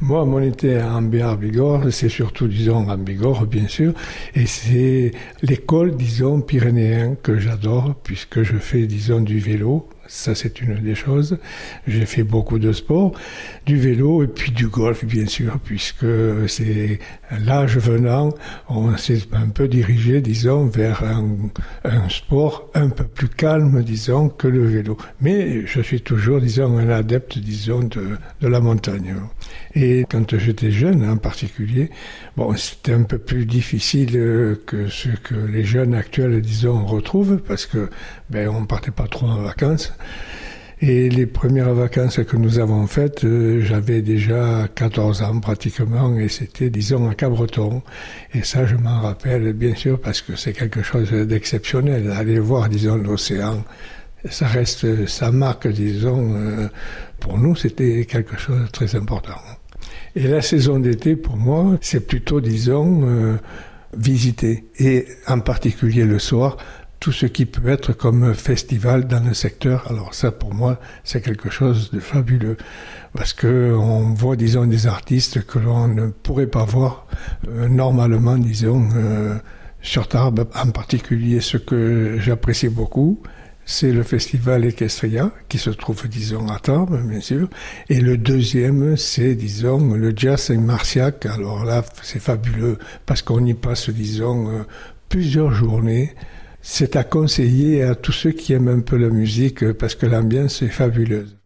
Moi, mon été en Bigorre, c'est surtout, disons, en Bigorre, bien sûr, et c'est l'école, disons, pyrénéenne que j'adore, puisque je fais, disons, du vélo, ça, c'est une des choses. J'ai fait beaucoup de sport, du vélo et puis du golf, bien sûr, puisque c'est l'âge venant, on s'est un peu dirigé, disons, vers un, sport un peu plus calme, disons, que le vélo. Mais je suis toujours, disons, un adepte, disons, de, de la montagne. Et quand j'étais jeune, en particulier, bon, c'était un peu plus difficile que ce que les jeunes actuels, disons, retrouvent, parce que, ben, on partait pas trop en vacances. Et les premières vacances que nous avons faites, euh, j'avais déjà 14 ans pratiquement, et c'était, disons, à Cabreton. Et ça, je m'en rappelle bien sûr parce que c'est quelque chose d'exceptionnel. Aller voir, disons, l'océan, ça reste, ça marque, disons, euh, pour nous, c'était quelque chose de très important. Et la saison d'été, pour moi, c'est plutôt, disons, euh, visiter, et en particulier le soir, tout ce qui peut être comme festival dans le secteur. Alors ça, pour moi, c'est quelque chose de fabuleux parce que on voit, disons, des artistes que l'on ne pourrait pas voir euh, normalement, disons, euh, sur Tarbes. En particulier, ce que j'apprécie beaucoup, c'est le festival Equestria, qui se trouve, disons, à Tarbes, bien sûr. Et le deuxième, c'est, disons, le jazz Marciac. Alors là, c'est fabuleux, parce qu'on y passe, disons, euh, plusieurs journées. C'est à conseiller à tous ceux qui aiment un peu la musique parce que l'ambiance est fabuleuse.